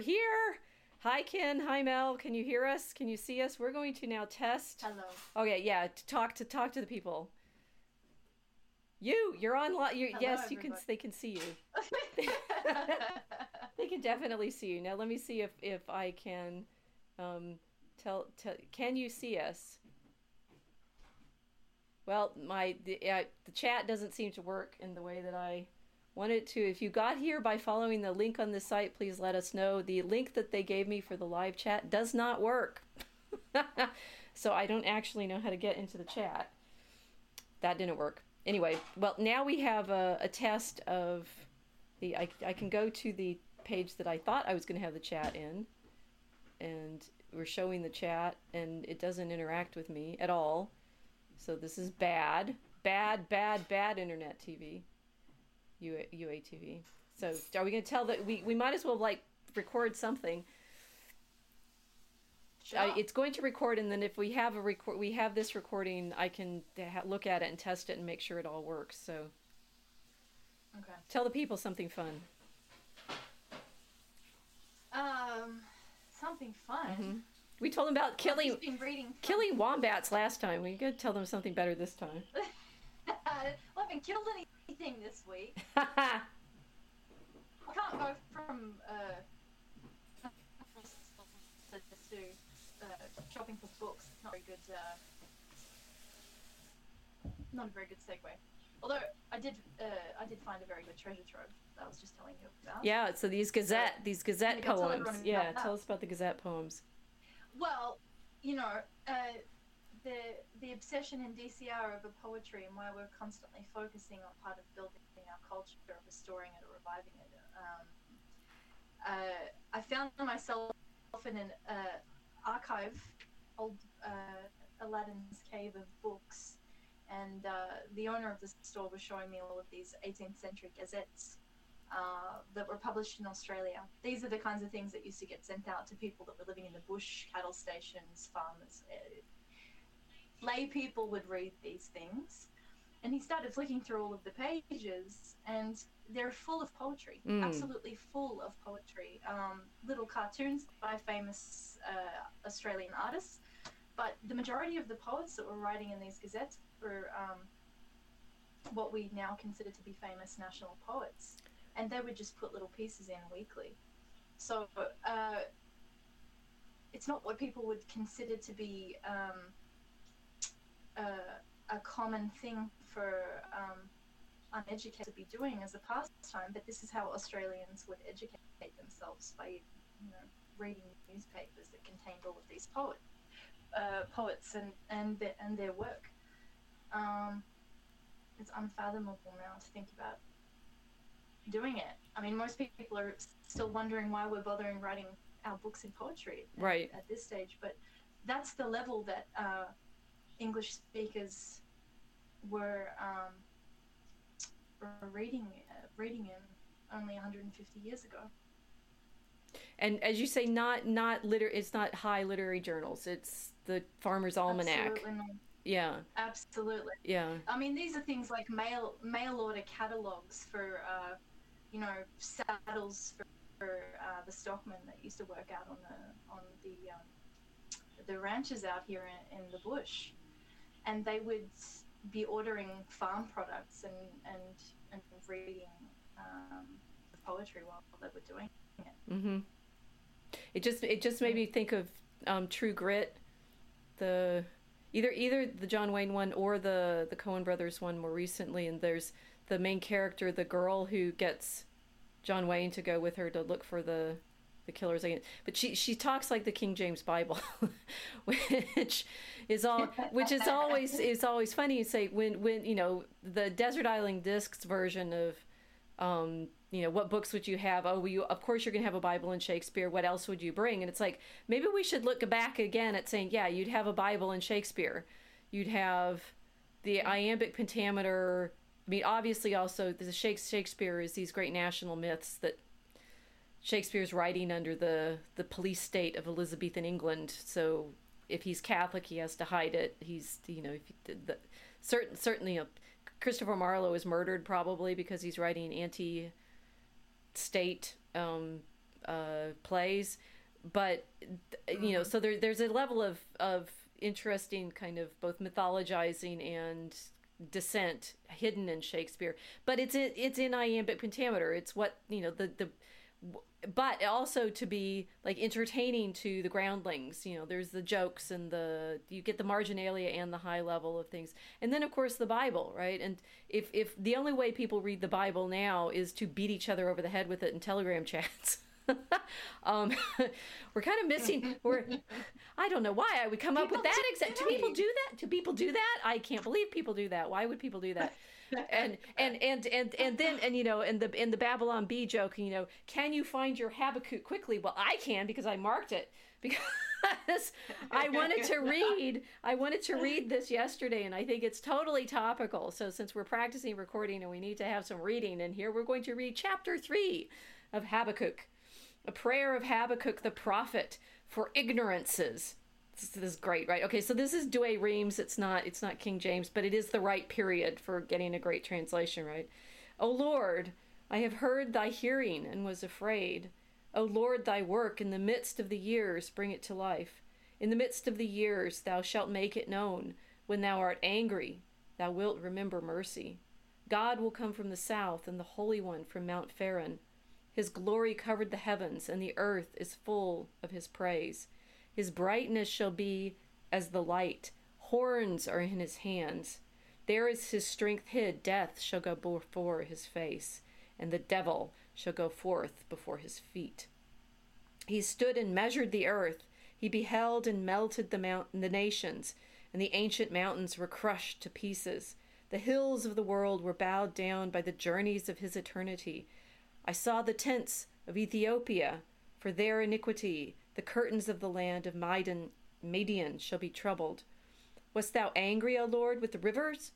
we're here. Hi, Ken. Hi, Mel. Can you hear us? Can you see us? We're going to now test. Hello. Okay, yeah. To talk to talk to the people. You, you're on. Li- you Hello, yes, you can. They can see you. They can definitely see you. Now, let me see if if I can. Um, tell tell. Can you see us? Well, my the, uh, the chat doesn't seem to work in the way that I want it to. If you got here by following the link on the site, please let us know. The link that they gave me for the live chat does not work. so I don't actually know how to get into the chat. That didn't work. Anyway, well, now we have a, a test of the. I, I can go to the page that I thought I was going to have the chat in, and we're showing the chat, and it doesn't interact with me at all. So this is bad, bad, bad, bad internet TV, UA, UATV. So are we going to tell that we we might as well like record something? I, Sure. it's going to record, and then if we have a record, we have this recording. I can ha- look at it and test it and make sure it all works. So Okay. tell the people something fun. Um, something fun. Mhm. We told them about killing killing wombats last time. We could tell them something better this time. well, I haven't killed anything this week. I can't go from uh, to uh, shopping for books. It's Not very good. Uh, not a very good segue. Although I did, uh, I did find a very good treasure trove that I was just telling you about. yeah, so these Gazette, these Gazette I'll tell poems. Yeah, tell us about the Gazette poems. Well, you know, uh, the the obsession in DCR over poetry and why we're constantly focusing on part of building our culture, of restoring it or reviving it. Um, uh, I found myself in an uh, archive, old uh, Aladdin's cave of books, and uh, the owner of the store was showing me all of these 18th century gazettes uh, that were published in Australia. These are the kinds of things that used to get sent out to people that were living in the bush, cattle stations, farmers. Lay people would read these things. And he started flicking through all of the pages, and they're full of poetry, Mm. absolutely full of poetry. Um, little cartoons by famous uh, Australian artists, but the majority of the poets that were writing in these gazettes were um, what we now consider to be famous national poets and they would just put little pieces in weekly. So uh, it's not what people would consider to be um, a, a common thing for um, uneducated to be doing as a pastime, but this is how Australians would educate themselves by you know, reading newspapers that contained all of these poet, uh, poets and, and, their, and their work. Um, it's unfathomable now to think about doing it. I mean, most people are still wondering why we're bothering writing our books in poetry at- at this stage, but that's the level that uh, English speakers were um, reading uh, reading in only 150 years ago. And as you say, not not liter. It's not high literary journals. It's the Farmer's Almanac. Absolutely, not. Yeah, absolutely. yeah, I mean, these are things like mail mail order catalogs for, uh, you know, saddles for, for uh, the stockmen that used to work out on the on the um, the ranches out here in, in the bush, and they would be ordering farm products and and and reading um, poetry while they were doing it. hmm it just it just made me think of um, True Grit, the either either the John Wayne one or the the Coen Brothers one more recently. And there's the main character, the girl who gets John Wayne to go with her to look for the the killers again. But she she talks like the King James Bible, which is all which is always is always funny. You say when when you know the Desert Island Discs version of um, you know, what books would you have? Oh, you, of course you're going to have a Bible and Shakespeare. What else would you bring? And it's like, maybe we should look back again at saying, yeah, you'd have a Bible and Shakespeare. You'd have the iambic pentameter. I mean, obviously, also, the Shakespeare is these great national myths that Shakespeare's writing under the, the police state of Elizabethan England. So if he's Catholic, he has to hide it. He's, you know, he, the, certain, certainly, know, Christopher Marlowe is murdered probably because he's writing anti state um, uh, plays. But you know, so there, there's a level of of interesting kind of both mythologizing and dissent hidden in Shakespeare. But it's in, it's in iambic pentameter. It's what you know the the but also to be like entertaining to the groundlings you know there's the jokes and the you get the marginalia and the high level of things. And then of course the bible right? And if if the only way people read the bible now is to beat each other over the head with it in telegram chats. Um, we're kind of missing we're i don't know why i would come people up with that exact do people do that? Do people do that? I can't believe people do that. Why would people do that and and and and and then and you know and the in the Babylon Bee joke, you know, can you find your Habakkuk quickly? Well, I can because I marked it because I wanted to read. I wanted to read this yesterday, and I think it's totally topical. So since we're practicing recording and we need to have some reading, and here we're going to read chapter three of Habakkuk, a prayer of Habakkuk the prophet for ignorances this is great, right? Okay, so this is Douay Rheims. It's not it's not King James, but it is the right period for getting a great translation, right? O Lord, I have heard thy hearing and was afraid. O Lord, thy work in the midst of the years bring it to life. In the midst of the years thou shalt make it known. When thou art angry, thou wilt remember mercy. God will come from the south, and the Holy One from Mount Pharan. His glory covered the heavens, and the earth is full of his praise. His brightness shall be as the light. Horns are in his hands. There is his strength hid. Death shall go before his face, and the devil shall go forth before his feet. He stood and measured the earth. He beheld and melted the the nations, and the ancient mountains were crushed to pieces. The hills of the world were bowed down by the journeys of his eternity. I saw the tents of Ethiopia, for their iniquity the curtains of the land of Midian, Midian shall be troubled. Wast thou angry, O Lord, with the rivers?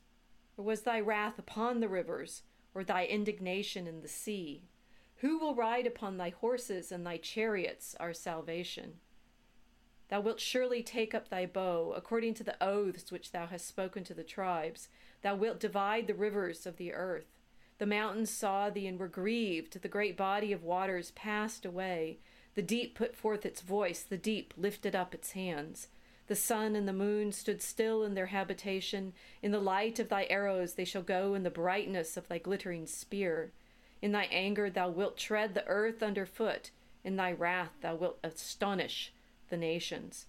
Or was thy wrath upon the rivers, or thy indignation in the sea? Who will ride upon thy horses and thy chariots, our salvation? Thou wilt surely take up thy bow, according to the oaths which thou hast spoken to the tribes. Thou wilt divide the rivers of the earth. The mountains saw thee and were grieved. The great body of waters passed away. The deep put forth its voice, the deep lifted up its hands. The sun and the moon stood still in their habitation. In the light of thy arrows they shall go, in the brightness of thy glittering spear. In thy anger thou wilt tread the earth under foot. In thy wrath thou wilt astonish the nations.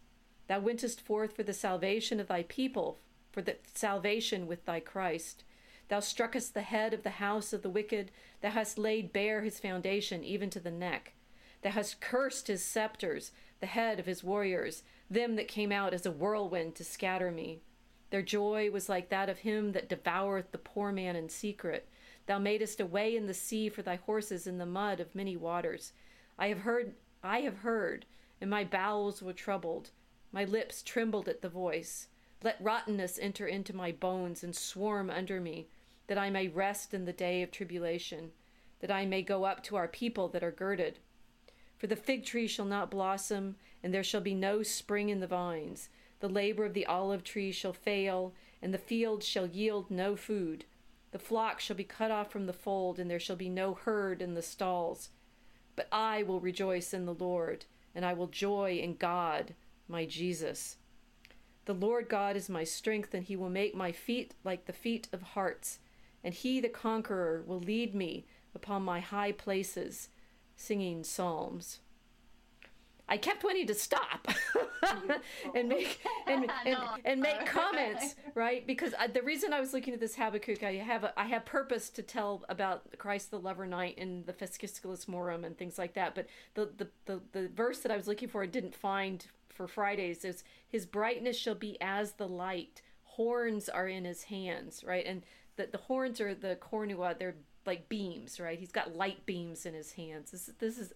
Thou wentest forth for the salvation of thy people, for the salvation with thy Christ. Thou struckest the head of the house of the wicked. Thou hast laid bare his foundation even to the neck. Thou hast cursed his scepters, the head of his warriors, them that came out as a whirlwind to scatter me. Their joy was like that of him that devoureth the poor man in secret. Thou madest a way in the sea for thy horses in the mud of many waters. I have heard, I have heard, and my bowels were troubled. My lips trembled at the voice. Let rottenness enter into my bones and swarm under me, that I may rest in the day of tribulation, that I may go up to our people that are girded. For the fig tree shall not blossom, and there shall be no spring in the vines. The labor of the olive tree shall fail, and the field shall yield no food. The flock shall be cut off from the fold, and there shall be no herd in the stalls. But I will rejoice in the Lord, and I will joy in God, my Jesus. The Lord God is my strength, and he will make my feet like the feet of harts, and he, the conqueror, will lead me upon my high places singing psalms. I kept wanting to stop and make and, and, and make comments, right? Because I, the reason I was looking at this Habakkuk, I have a, I have purpose to tell about Christ the Lover Knight and the Fasciculus Morum and things like that. But the, the the the verse that I was looking for, I didn't find for Fridays. Is His brightness shall be as the light. Horns are in His hands, right? And the the horns are the cornua. They're like beams, right? He's got light beams in His hands. This this is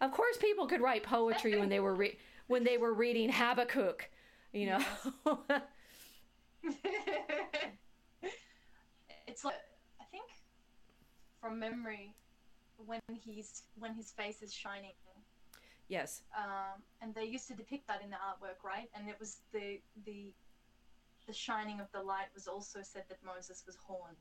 of course, people could write poetry when they were re- when they were reading Habakkuk, you know. it's like I think from memory when he's when his face is shining yes, um, and they used to depict that in the artwork right and it was the the the shining of the light was also said that Moses was horned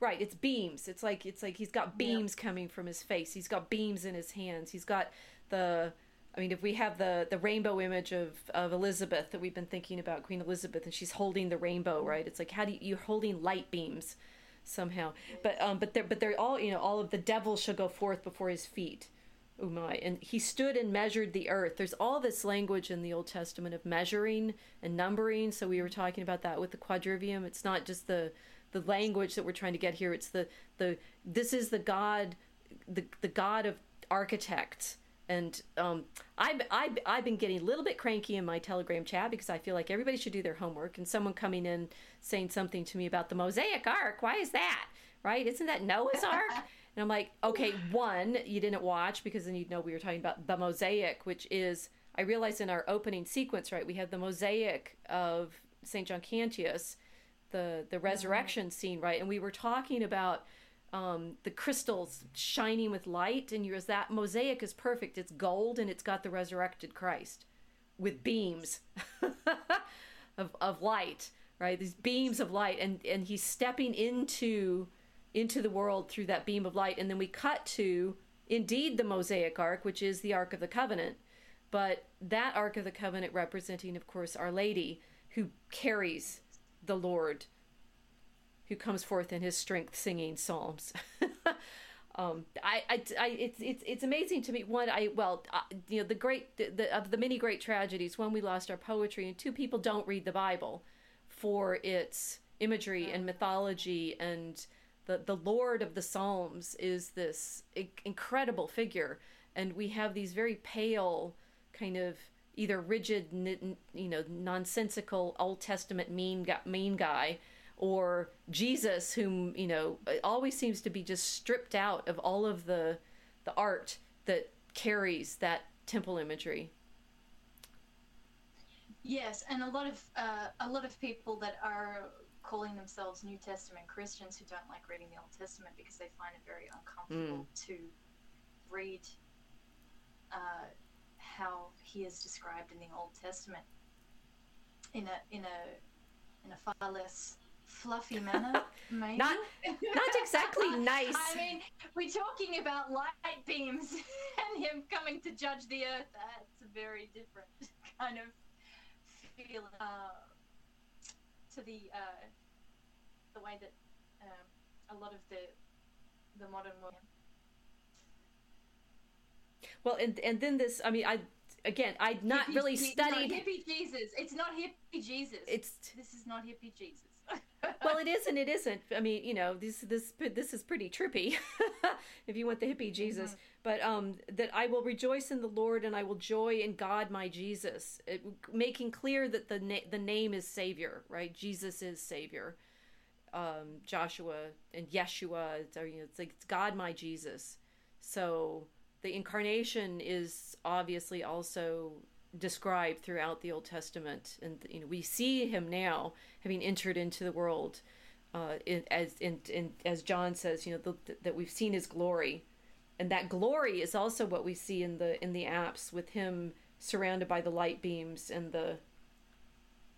right. It's beams. It's like it's like he's got beams coming from his face. He's got beams in his hands. He's got the. I mean, if we have the the rainbow image of of Elizabeth that we've been thinking about, Queen Elizabeth, and she's holding the rainbow, right? It's like how do you, you're holding light beams somehow, but um, but they're but they're all you know all of the devil shall go forth before his feet. Oh my! And he stood and measured the earth. There's all this language in the Old Testament of measuring and numbering. So we were talking about that with the quadrivium. It's not just the the language that we're trying to get here. It's the the this is the God, the the God of architects. And um, I've, I've, I've been getting a little bit cranky in my Telegram chat because I feel like everybody should do their homework. And someone coming in saying something to me about the Mosaic Ark. Why is that? Right? Isn't that Noah's Ark? And I'm like, okay, one, you didn't watch because then you'd know we were talking about the mosaic, which is, I realized in our opening sequence, right, we have the mosaic of St. John Cantius, the, the resurrection scene, right? And we were talking about um, the crystals shining with light, and yours that mosaic is perfect. It's gold and it's got the resurrected Christ with beams of, of light, right? These beams of light, and, and he's stepping into into the world through that beam of light. And then we cut to indeed the Mosaic Ark, which is the Ark of the Covenant. But that Ark of the Covenant representing, of course, Our Lady, who carries the Lord, who comes forth in his strength singing psalms. um, I, I, I, it's, it's, it's amazing to me. One, I, well, uh, you know, the great, the, the, of the many great tragedies, one, we lost our poetry, and two, people don't read the Bible for its imagery and mythology and the the Lord of the Psalms is this incredible figure, and we have these very pale, kind of either rigid, you know, nonsensical Old Testament mean guy, mean guy, or Jesus, whom you know always seems to be just stripped out of all of the the art that carries that temple imagery. Yes, and a lot of uh, a lot of people that are calling themselves New Testament Christians who don't like reading the Old Testament because they find it very uncomfortable to read uh, how he is described in the Old Testament in a in a in a far less fluffy manner, maybe. Not not exactly nice. I mean, we're talking about light beams and him coming to judge the earth. That's a very different kind of feel uh, to the uh, the way that um, a lot of the the modern world. Well, and and then this, I mean, I again, I'd not Hippie really studied. Hippie Jesus. It's not hippie Jesus. It's this is not hippie Jesus. well, it is and it isn't. I mean, you know, this this this is pretty trippy. if you want the hippie Jesus, but um, that I will rejoice in the Lord and I will joy in God my Jesus, it, making clear that the na- the name is Savior, right? Jesus is Savior. Um, Joshua and Yeshua, or, you know, it's like it's God my Jesus. So the incarnation is obviously also described throughout the Old Testament, and you know we see him now having entered into the world, uh, in, as in, in as John says, you know the, that we've seen his glory, and that glory is also what we see in the in the apse with him surrounded by the light beams and the.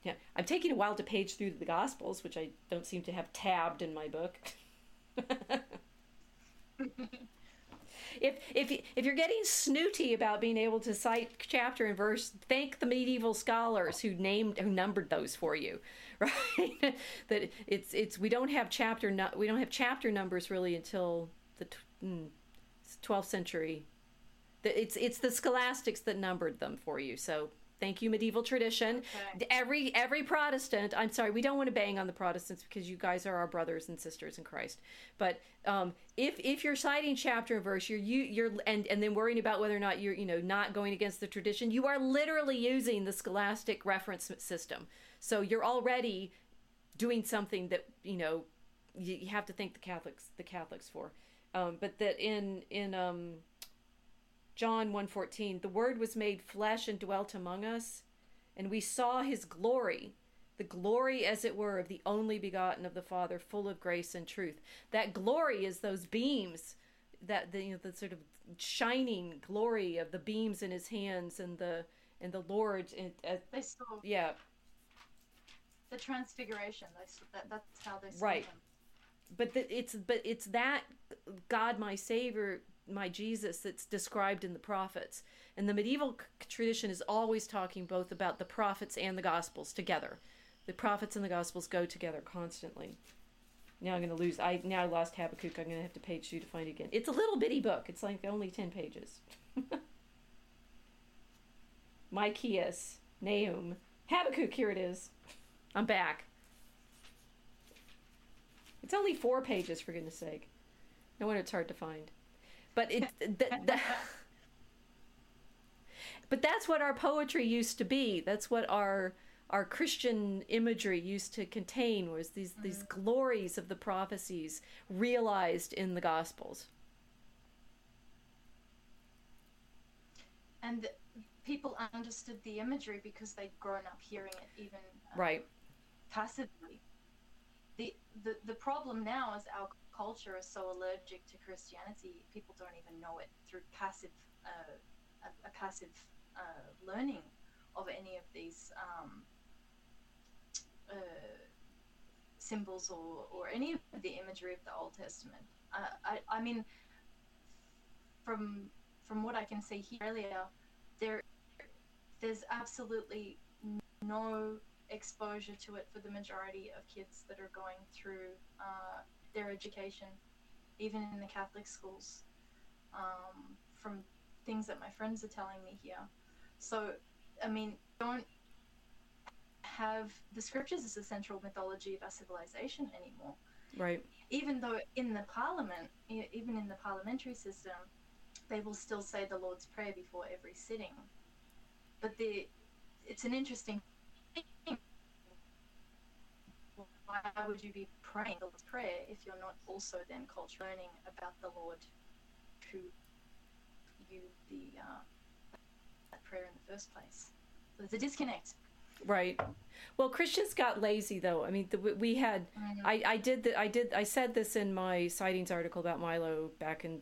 Yeah, I'm taking a while to page through the Gospels, which I don't seem to have tabbed in my book. if if if you're getting snooty about being able to cite chapter and verse, thank the medieval scholars who named who numbered those for you, right? that it's it's we don't have chapter nu- we don't have chapter numbers really until the mm, 12th century. it's it's the scholastics that numbered them for you. So thank you, medieval tradition. Okay. Every every Protestant. I'm sorry, we don't want to bang on the Protestants because you guys are our brothers and sisters in Christ. But um, if if you're citing chapter and verse, you're you you're and and then worrying about whether or not you're you know not going against the tradition, you are literally using the scholastic reference system. So you're already doing something that you know you, you have to thank the Catholics the Catholics for. Um, but that in in um, John 1:14, the word was made flesh and dwelt among us, and we saw his glory, the glory as it were of the only begotten of the Father, full of grace and truth. That glory is those beams, that the you know, the sort of shining glory of the beams in his hands and the and the Lord and uh, They saw yeah, the transfiguration. They saw, that, that's how they saw Right. him. but the, it's but it's that God my savior my Jesus that's described in the prophets. And the medieval c- tradition is always talking both about the prophets and the gospels together. The prophets and the gospels go together constantly. Now I'm going to lose I now I lost Habakkuk. I'm going to have to page two to find it again. It's a little bitty book. It's like only 10 pages. Micheas Nahum Habakkuk here it is. I'm back. It's only four pages, for goodness sake. No wonder it's hard to find. But it, but that's what our poetry used to be. That's what our our Christian imagery used to contain was these these glories of the prophecies realized in the Gospels. And people understood the imagery because they'd grown up hearing it even uh, Right. passively. The, the the problem now is our culture is so allergic to Christianity, people don't even know it through passive uh, a, a passive uh, learning of any of these um, uh, symbols or, or any of the imagery of the Old Testament. I, I mean, from from what I can see here earlier, there there's absolutely no exposure to it for the majority of kids that are going through uh, their education, even in the Catholic schools, um, from things that my friends are telling me here. So, I mean, don't have the scriptures as the central mythology of our civilization anymore Right. even though in the parliament, even in the parliamentary system, they will still say the Lord's Prayer before every sitting. But the, it's an interesting thing. Why would you be praying the Lord's Prayer if you're not also then culture learning about the Lord who you the uh, that prayer in the first place? There's a disconnect. Right. Well, Christians got lazy though. I mean, the, we had I, I did the, I did I said this in my sightings article about Milo back in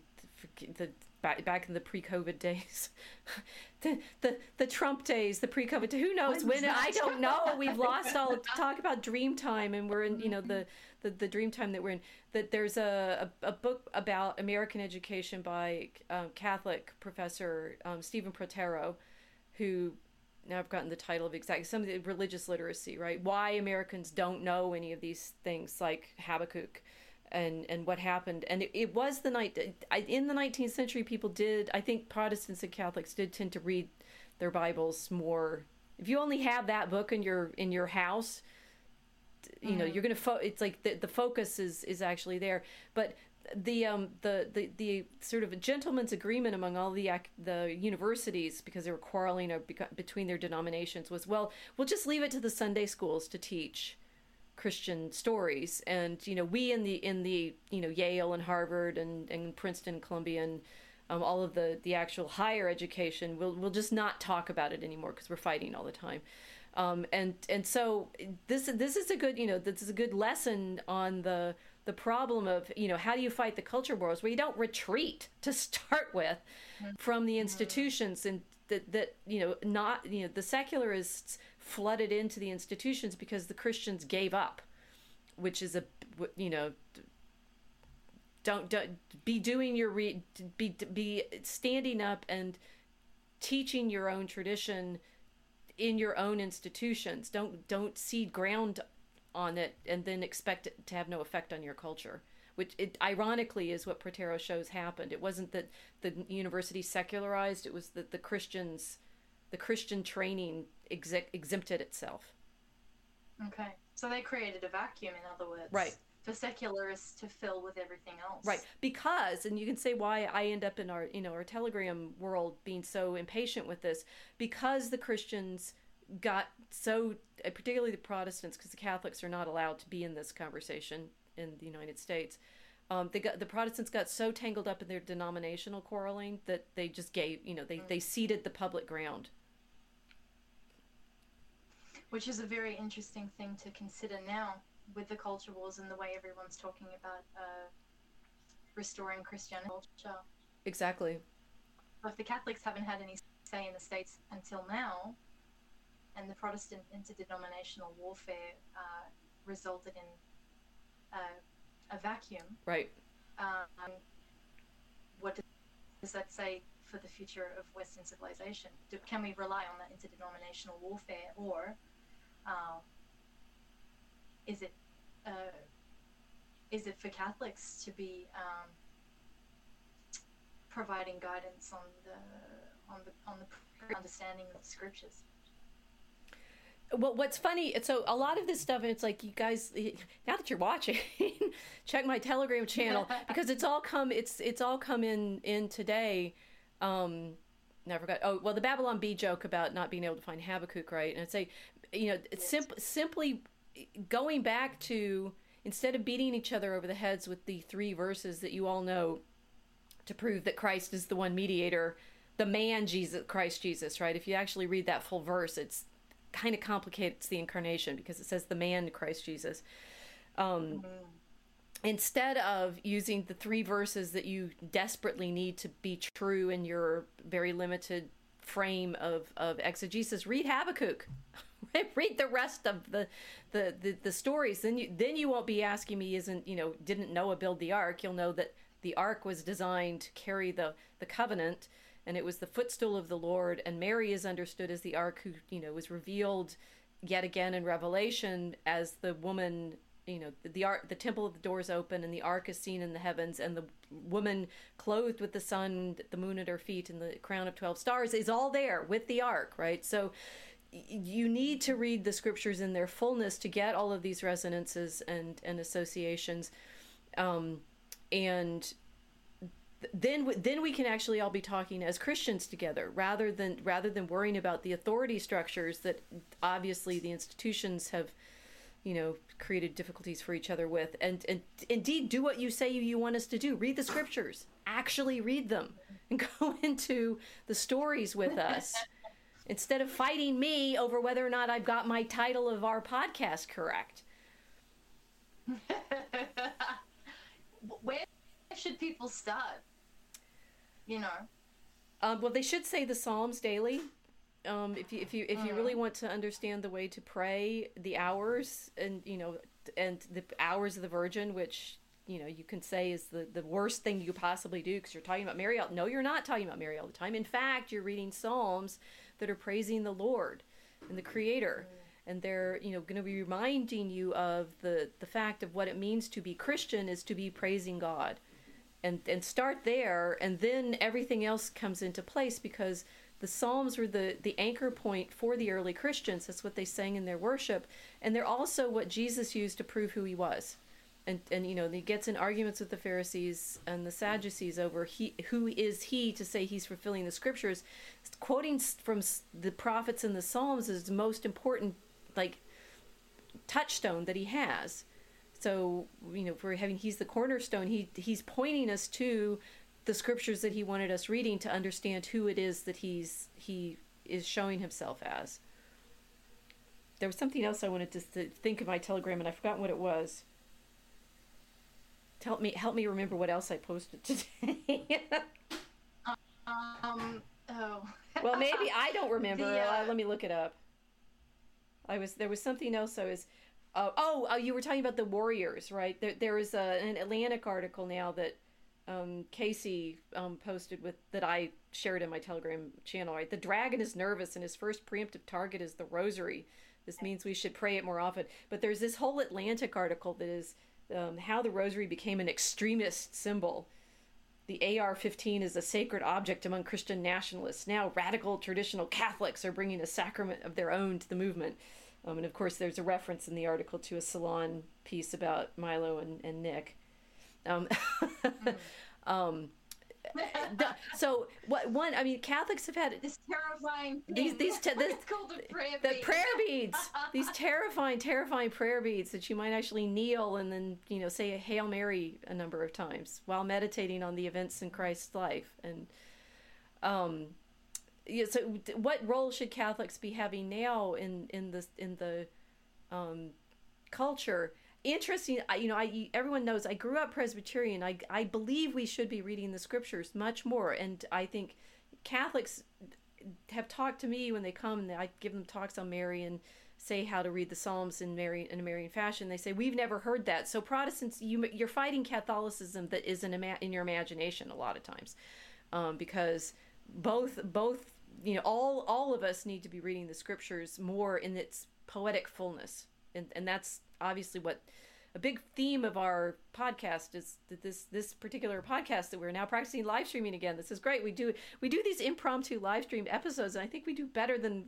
the, the back, back in the pre-COVID days, the, the the Trump days, the pre-COVID. Who knows When when? I don't know. We've lost all talk about dream time, and we're in you know the the, the dream time that we're in. That there's a, a, a book about American education by um, Catholic professor um, Stephen Prothero, who now I've gotten the title of exactly some of the religious literacy, right? Why Americans don't know any of these things like Habakkuk and and what happened. And it, it was the night I, in the 19th century people did I think Protestants and Catholics did tend to read their Bibles more. If you only have that book in your in your house, you know, you're going to fo- it's like the the focus is is actually there. But the um the, the the sort of a gentleman's agreement among all the the universities because they were quarreling between their denominations was well we'll just leave it to the Sunday schools to teach Christian stories. And you know we in the in the you know Yale and Harvard and and Princeton Columbia and um, all of the the actual higher education we'll we'll just not talk about it anymore because we're fighting all the time. Um, and and so this this is a good you know this is a good lesson on the the problem of you know how do you fight the culture wars? Where you don't retreat to start with from the institutions. And that that you know not you know the secularists flooded into the institutions because the Christians gave up which is a you know don't, don't be doing your re, be be standing up and teaching your own tradition in your own institutions don't don't seed ground on it and then expect it to have no effect on your culture which it ironically is what Prothero shows happened. It wasn't that the university secularized; it was that the Christians, the Christian training ex- exempted itself. Okay, so they created a vacuum, in other words, right? For secularists to fill with everything else, right? Because, and you can say why I end up in our, you know, our Telegram world being so impatient with this, because the Christians got so, particularly the Protestants, because the Catholics are not allowed to be in this conversation in the United States. Um, they got the Protestants got so tangled up in their denominational quarreling that they just gave, you know, they, mm. they ceded the public ground which is a very interesting thing to consider now with the culture wars and the way everyone's talking about uh, restoring Christian culture. Exactly. If the Catholics haven't had any say in the states until now, and the Protestant interdenominational warfare uh, resulted in uh, a vacuum. Right. Um, what does that say for the future of Western civilization? Do, can we rely on that interdenominational warfare, or um, is it uh, is it for Catholics to be um, providing guidance on the on the on the understanding of the scriptures? well what's funny so a lot of this stuff and it's like you guys now that you're watching check my telegram channel because it's all come it's it's all come in in today um no, I forgot. Oh, well, the Babylon Bee joke about not being able to find Habakkuk, right? And I'd say you know, simp- simply going back to instead of beating each other over the heads with the three verses that you all know to prove that Christ is the one mediator, the man Jesus, Christ Jesus, right? If you actually read that full verse, it's kind of complicates the incarnation because it says the man Christ Jesus. Um, mm-hmm. Instead of using the three verses that you desperately need to be true in your very limited frame of, of exegesis, read Habakkuk. read the rest of the, the, the the stories. Then you then you won't be asking me isn't you know didn't Noah build the ark? You'll know that the ark was designed to carry the the covenant and it was the footstool of the Lord and Mary is understood as the ark who you know was revealed yet again in Revelation as the woman you know the ark the temple of the doors open and the ark is seen in the heavens and the woman clothed with the sun the moon at her feet and the crown of 12 stars is all there with the ark right? So you need to read the scriptures in their fullness to get all of these resonances and and associations. Um, and then then we can actually all be talking as Christians together rather than rather than worrying about the authority structures that obviously the institutions have you know created difficulties for each other with. And and indeed do what you say you want us to do. Read the scriptures. Actually read them and go into the stories with us instead of fighting me over whether or not I've got my title of our podcast correct. Where should people start? You know. Um, well, they should say the Psalms daily. Um, if you if you if you really mm-hmm. want to understand the way to pray, the hours and you know and the hours of the Virgin, which you know you can say is the the worst thing you could possibly do because you're talking about Mary. All, no, you're not talking about Mary all the time. In fact, you're reading Psalms that are praising the Lord and the Creator. And they're, you know, going to be reminding you of the, the fact of what it means to be Christian is to be praising God. And, and start there, and then everything else comes into place because the Psalms were the, the anchor point for the early Christians. That's what they sang in their worship. And they're also what Jesus used to prove who he was and and you know he gets in arguments with the Pharisees and the Sadducees over he who is he to say he's fulfilling the scriptures. Quoting from the prophets and the Psalms is the most important like touchstone that he has. So you know, for having he's the cornerstone, he he's pointing us to the scriptures that he wanted us reading to understand who it is that he's he is showing himself as. There was something else I wanted to think of my telegram, and I forgot what it was. Help me help me remember what else I posted today. um. Oh. well, maybe I don't remember. The, uh, let me look it up. I was there was something else I was. Uh, oh, oh, you were talking about the Warriors, right? There, there is a, an Atlantic article now that um, Casey um, posted with that I shared in my Telegram channel. Right, the dragon is nervous, and his first preemptive target is the Rosary. This means we should pray it more often. But there's this whole Atlantic article that is um, how the rosary became an extremist symbol. The AR 15 is a sacred object among Christian nationalists. Now, radical traditional Catholics are bringing a sacrament of their own to the movement. Um, and of course, there's a reference in the article to a salon piece about Milo and, and Nick. Um, mm. so what one i mean catholics have had this terrifying thing. these these te- this, it's called the prayer the beads. prayer beads these terrifying terrifying prayer beads that you might actually kneel and then you know say a hail mary a number of times while meditating on the events in christ's life and um yeah, so what role should catholics be having now in in the in the um culture interesting you know i everyone knows i grew up presbyterian. I i believe we should be reading the scriptures much more. And i think catholics have talked to me when they come and i give them talks on mary and say how to read the psalms in mary in a marian fashion. They say we've never heard that. So protestants you you're fighting catholicism that is in, in your imagination a lot of times um, because both both you know all all of us need to be reading the scriptures more in its poetic fullness. And and that's obviously what a big theme of our podcast is that this this particular podcast that we're now practicing live streaming again. This is great. We do we do these impromptu live stream episodes, and I think we do better than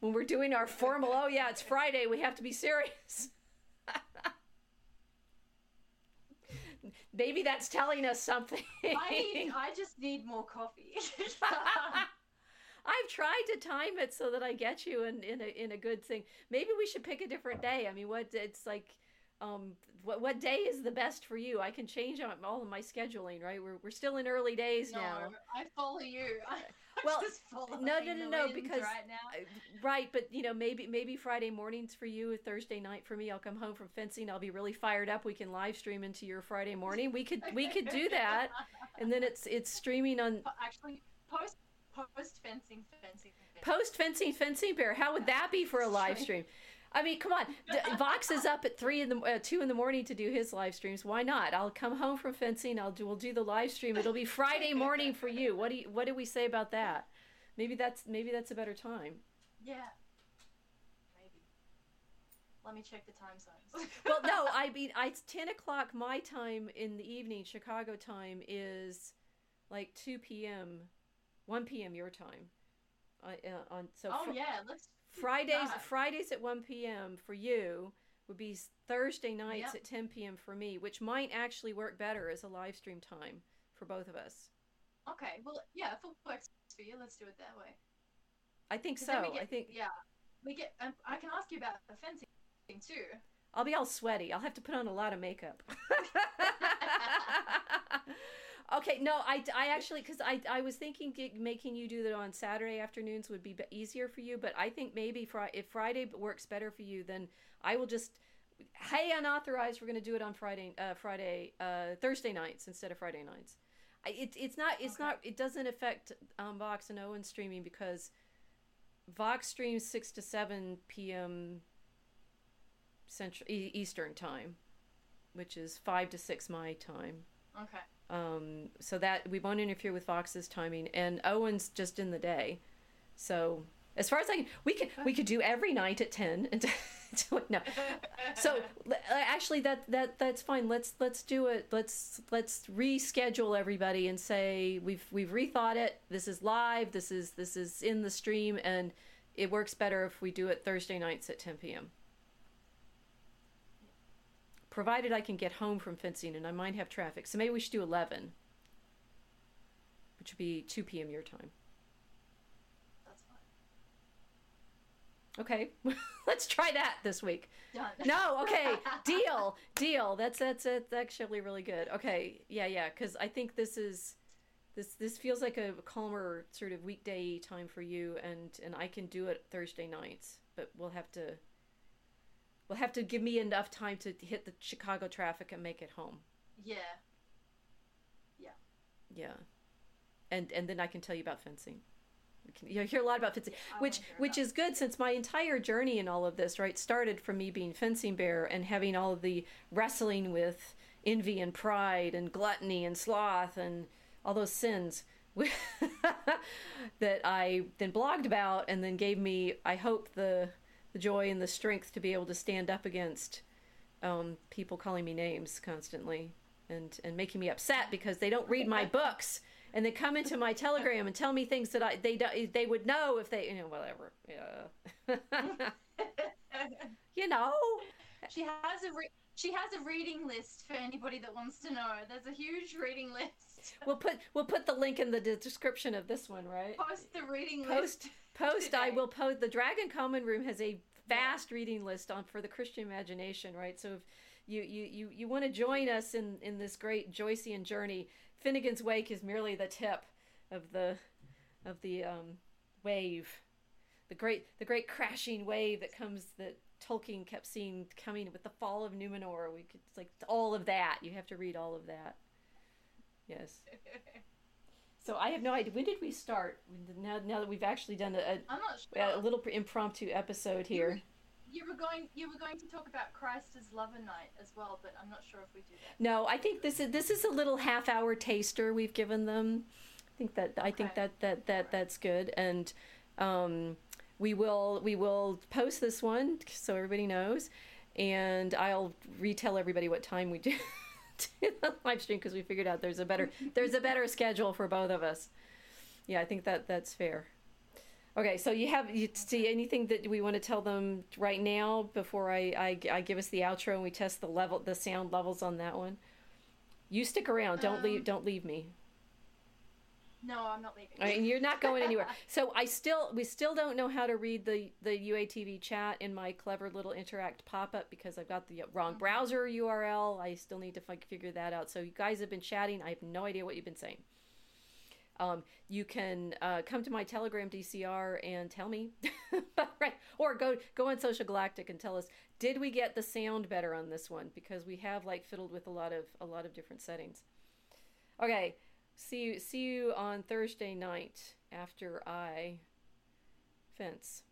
when we're doing our formal. Oh yeah, it's Friday. We have to be serious. Maybe that's telling us something. I need, I just need more coffee. I've tried to time it so that I get you in, in a in a good thing. Maybe we should pick a different day. I mean, what it's like um what what day is the best for you? I can change all of my scheduling right? We're, we're still in early days no, now. I follow you. I, well no no no no because right, now. right but you know maybe maybe friday mornings for you thursday night for me i'll come home from fencing i'll be really fired up. We can live stream into your friday morning. We could we could do that. And then it's it's streaming on actually post post fencing fencing. Post fencing fencing bear. How would that be for a live stream? I mean, come on. Vox is up at three in the uh, two in the morning to do his live streams. Why not? I'll come home from fencing. I'll do. We'll do the live stream. It'll be Friday morning for you. What do you, What do we say about that? Maybe that's maybe that's a better time. Yeah. Maybe. Let me check the time zones. well, no. I mean, I, it's ten o'clock my time in the evening. Chicago time is like two p.m. 1 p.m. your time. Uh, uh, on so oh fr- yeah, let's Fridays Fridays at 1 p.m. for you would be Thursday nights yep. at 10 p.m. for me, which might actually work better as a live stream time for both of us. Okay, well yeah, if it works for you, let's do it that way. I think so. Get, I think yeah, we get. Um, I can ask you about the fencing too. I'll be all sweaty. I'll have to put on a lot of makeup. Okay, no, I, I actually because I I was thinking making you do that on Saturday afternoons would be easier for you, but I think maybe fri- if Friday works better for you, then I will just hey unauthorized. We're going to do it on Friday, uh, Friday, uh, Thursday nights instead of Friday nights. It's it's not it's okay. not it doesn't affect um, Vox and Owen streaming because Vox streams six to seven p.m. Central Eastern time, which is five to six my time. Okay. Um, so that we won't interfere with Vox's timing, and Owen's just in the day. So as far as I can, we could we could do every night at ten. And no, so actually that that that's fine. Let's let's do it. Let's let's reschedule everybody and say we've we've rethought it. This is live. This is this is in the stream, and it works better if we do it Thursday nights at ten p.m provided I can get home from fencing and I might have traffic. So maybe we should do 11, which would be 2 p.m. your time. That's fine. Okay, let's try that this week. Done. No, okay, deal, deal. That's that's that's actually really good. Okay, yeah, yeah, because I think this is this this feels like a calmer sort of weekday time for you, and and I can do it Thursday nights, but we'll have to will have to give me enough time to hit the Chicago traffic and make it home. Yeah. Yeah. Yeah. And and then I can tell you about fencing. You hear a lot about fencing, which which is good since my entire journey in all of this right started from me being fencing bear and having all of the wrestling with envy and pride and gluttony and sloth and all those sins that I then blogged about and then gave me I hope the the joy and the strength to be able to stand up against um, people calling me names constantly and and making me upset because they don't read my books and they come into my telegram and tell me things that I they don't they would know if they you know whatever yeah you know she has a re- she has a reading list for anybody that wants to know. There's a huge reading list. we'll put we'll put the link in the description of this one, right? Post the reading post, list. Post post I will post the Dragon Common Room has a vast reading list on for the Christian imagination, right? So if you you you, you want to join us in in this great Joycean journey, Finnegans Wake is merely the tip of the of the um, wave, the great the great crashing wave that comes that Tolkien kept seeing coming with the fall of Numenor. We could it's like all of that. You have to read all of that. Yes. So I have no idea. When did we start? Now, now that we've actually done a, a, a little impromptu episode here. You were, going. You were going to talk about Christ as lover knight as well, but I'm not sure if we do that. No, I think this is this is a little half hour taster we've given them. I think that I think that that that right. that's good, and um, we will we will post this one so everybody knows, and I'll retell everybody what time we do. the live stream because we figured out there's a better there's a better schedule for both of us. Yeah, I think that that's fair. Okay, so you have you see anything that we want to tell them right now before I, I, I give us the outro and we test the level the sound levels on that one. You stick around. Don't um, leave. Don't leave me. No, I'm not leaving. you're not going anywhere. so I still, we still don't know how to read the the UATV chat in my clever little interact pop up because I've got the wrong mm-hmm. browser URL. I still need to f- figure that out. So you guys have been chatting. I have no idea what you've been saying. Um, you can uh, come to my Telegram DCR and tell me, right? Or go go on Social Galactic and tell us did we get the sound better on this one because we have like fiddled with a lot of a lot of different settings. Okay, See you see you on Thursday night after I fence.